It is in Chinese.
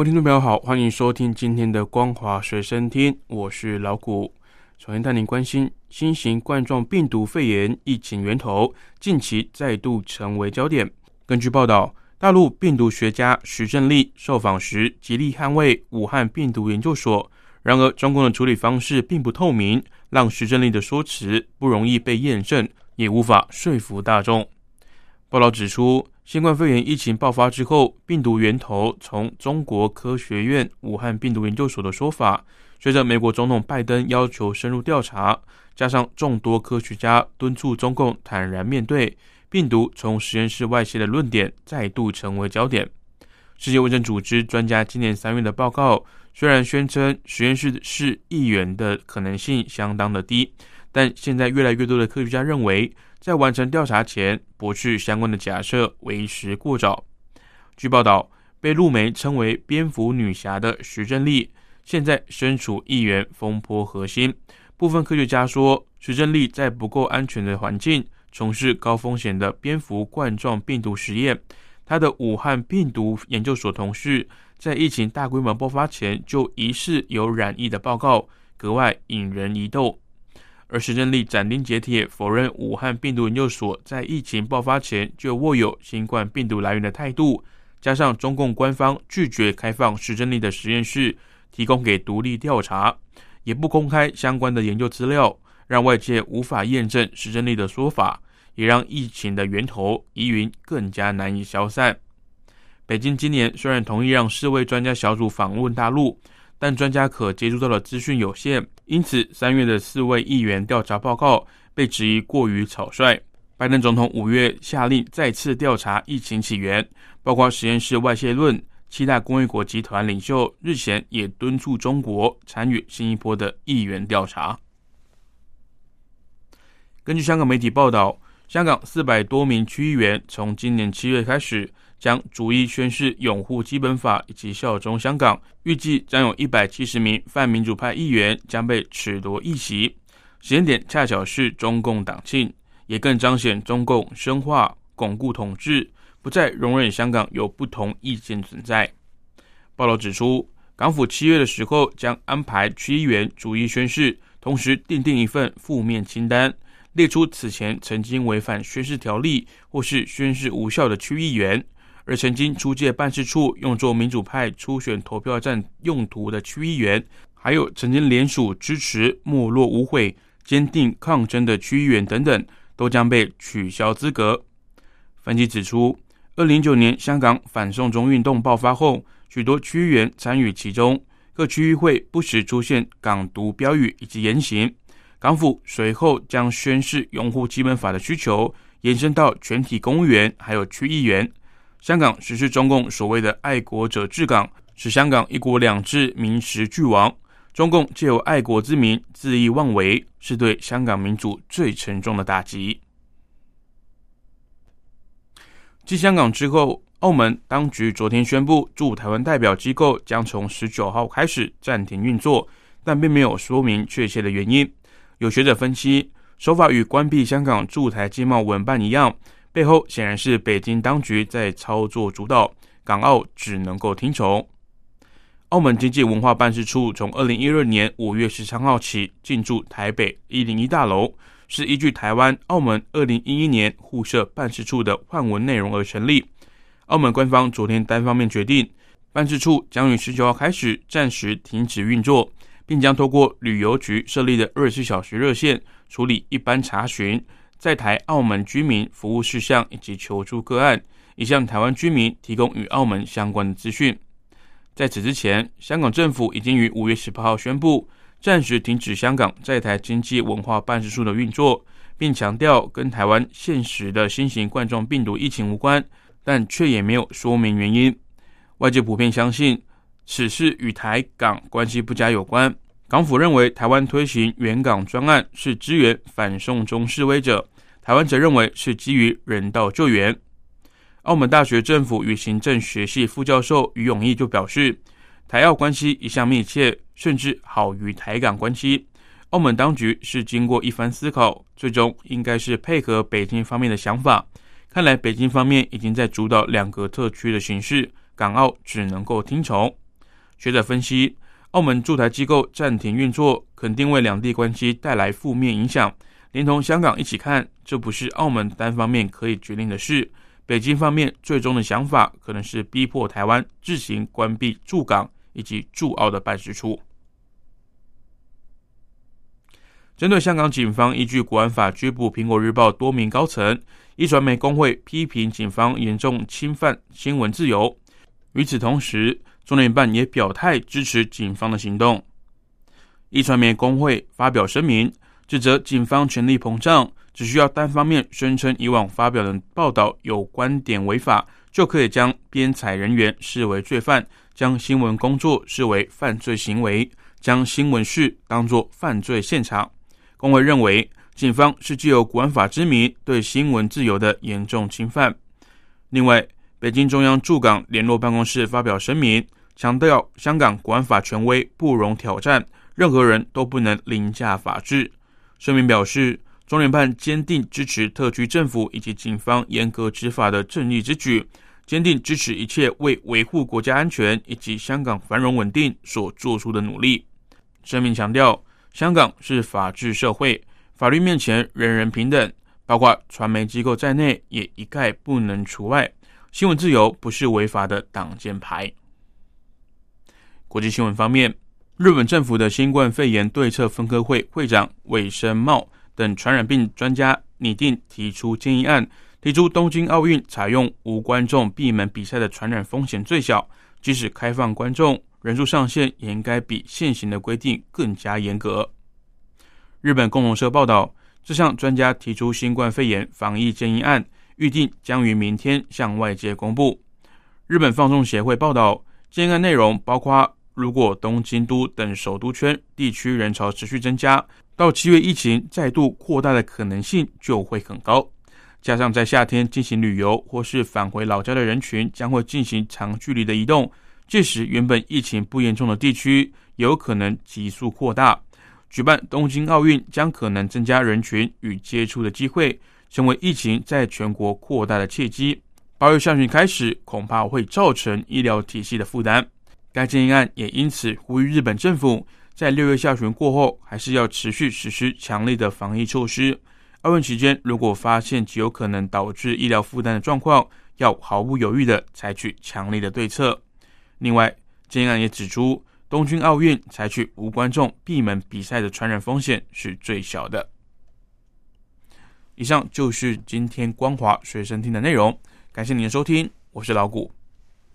各位听众朋友好，欢迎收听今天的《光华随身听》，我是老谷。首先带您关心新型冠状病毒肺炎疫情源头近期再度成为焦点。根据报道，大陆病毒学家徐正立受访时极力捍卫武汉病毒研究所。然而，中共的处理方式并不透明，让徐正立的说辞不容易被验证，也无法说服大众。报道指出，新冠肺炎疫情爆发之后，病毒源头从中国科学院武汉病毒研究所的说法，随着美国总统拜登要求深入调查，加上众多科学家敦促中共坦然面对病毒从实验室外泄的论点，再度成为焦点。世界卫生组织专家今年三月的报告。虽然宣称实验室是一元的可能性相当的低，但现在越来越多的科学家认为，在完成调查前驳斥相关的假设为时过早。据报道，被陆媒称为“蝙蝠女侠”的徐正丽，现在身处一元风波核心。部分科学家说，徐正丽在不够安全的环境从事高风险的蝙蝠冠状病毒实验。他的武汉病毒研究所同事。在疫情大规模爆发前就疑似有染疫的报告格外引人疑窦，而石正丽斩钉截铁否认武汉病毒研究所在疫情爆发前就握有新冠病毒来源的态度，加上中共官方拒绝开放石正丽的实验室提供给独立调查，也不公开相关的研究资料，让外界无法验证石正丽的说法，也让疫情的源头疑云更加难以消散。北京今年虽然同意让四位专家小组访问大陆，但专家可接触到的资讯有限，因此三月的四位议员调查报告被质疑过于草率。拜登总统五月下令再次调查疫情起源，包括实验室外泄论。七大工业国集团领袖日前也敦促中国参与新一波的议员调查。根据香港媒体报道，香港四百多名区议员从今年七月开始。将逐一宣誓拥护基本法以及效忠香港，预计将有一百七十名泛民主派议员将被褫夺议席。时间点恰巧是中共党庆，也更彰显中共深化巩固统治，不再容忍香港有不同意见存在。报道指出，港府七月的时候将安排区议员逐一宣誓，同时订定一份负面清单，列出此前曾经违反宣誓条例或是宣誓无效的区议员。而曾经出借办事处用作民主派初选投票站用途的区议员，还有曾经联署支持没落无悔、坚定抗争的区议员等等，都将被取消资格。分析指出，二零一九年香港反送中运动爆发后，许多区议员参与其中，各区议会不时出现港独标语以及言行。港府随后将宣誓拥护基本法的需求延伸到全体公务员还有区议员。香港实施中共所谓的“爱国者治港”，使香港一国两制名实俱亡。中共借由爱国之名恣意妄为，是对香港民主最沉重的打击。继香港之后，澳门当局昨天宣布，驻台湾代表机构将从十九号开始暂停运作，但并没有说明确切的原因。有学者分析，手法与关闭香港驻台经贸文办一样。背后显然是北京当局在操作主导，港澳只能够听从。澳门经济文化办事处从二零一二年五月十三号起进驻台北一零一大楼，是依据台湾、澳门二零一一年互设办事处的换文内容而成立。澳门官方昨天单方面决定，办事处将于十九号开始暂时停止运作，并将透过旅游局设立的二十四小时热线处理一般查询。在台澳门居民服务事项以及求助个案，以向台湾居民提供与澳门相关的资讯。在此之前，香港政府已经于五月十八号宣布暂时停止香港在台经济文化办事处的运作，并强调跟台湾现实的新型冠状病毒疫情无关，但却也没有说明原因。外界普遍相信此事与台港关系不佳有关。港府认为台湾推行援港专案是支援反送中示威者，台湾则认为是基于人道救援。澳门大学政府与行政学系副教授于永义就表示，台澳关系一向密切，甚至好于台港关系。澳门当局是经过一番思考，最终应该是配合北京方面的想法。看来北京方面已经在主导两个特区的形势，港澳只能够听从。学者分析，澳门驻台机构暂停运作，肯定为两地关系带来负面影响。连同香港一起看，这不是澳门单方面可以决定的事。北京方面最终的想法可能是逼迫台湾自行关闭驻港以及驻澳的办事处。针对香港警方依据国安法拘捕苹果日报多名高层，一传媒工会批评警方严重侵犯新闻自由。与此同时，中联办也表态支持警方的行动。一传媒工会发表声明，指责警方权力膨胀。只需要单方面宣称以往发表的报道有观点违法，就可以将编采人员视为罪犯，将新闻工作视为犯罪行为，将新闻室当作犯罪现场。工会认为，警方是借由国安法之名对新闻自由的严重侵犯。另外，北京中央驻港联络办公室发表声明，强调香港国安法权威不容挑战，任何人都不能凌驾法治。声明表示。中联办坚定支持特区政府以及警方严格执法的正义之举，坚定支持一切为维护国家安全以及香港繁荣稳定所做出的努力。声明强调，香港是法治社会，法律面前人人平等，包括传媒机构在内也一概不能除外。新闻自由不是违法的挡箭牌。国际新闻方面，日本政府的新冠肺炎对策分科会会长尾生茂。等传染病专家拟定提出建议案，提出东京奥运采用无观众闭门比赛的传染风险最小，即使开放观众，人数上限也应该比现行的规定更加严格。日本共同社报道，这项专家提出新冠肺炎防疫建议案，预定将于明天向外界公布。日本放送协会报道，建议案内容包括，如果东京都等首都圈地区人潮持续增加。到七月，疫情再度扩大的可能性就会很高。加上在夏天进行旅游或是返回老家的人群将会进行长距离的移动，届时原本疫情不严重的地区有可能急速扩大。举办东京奥运将可能增加人群与接触的机会，成为疫情在全国扩大的契机。八月下旬开始，恐怕会造成医疗体系的负担。该建议案也因此呼吁日本政府。在六月下旬过后，还是要持续实施强力的防疫措施。奥运期间，如果发现极有可能导致医疗负担的状况，要毫不犹豫的采取强力的对策。另外，建案也指出，东京奥运采取无观众闭门比赛的传染风险是最小的。以上就是今天光华随身听的内容，感谢您的收听，我是老谷。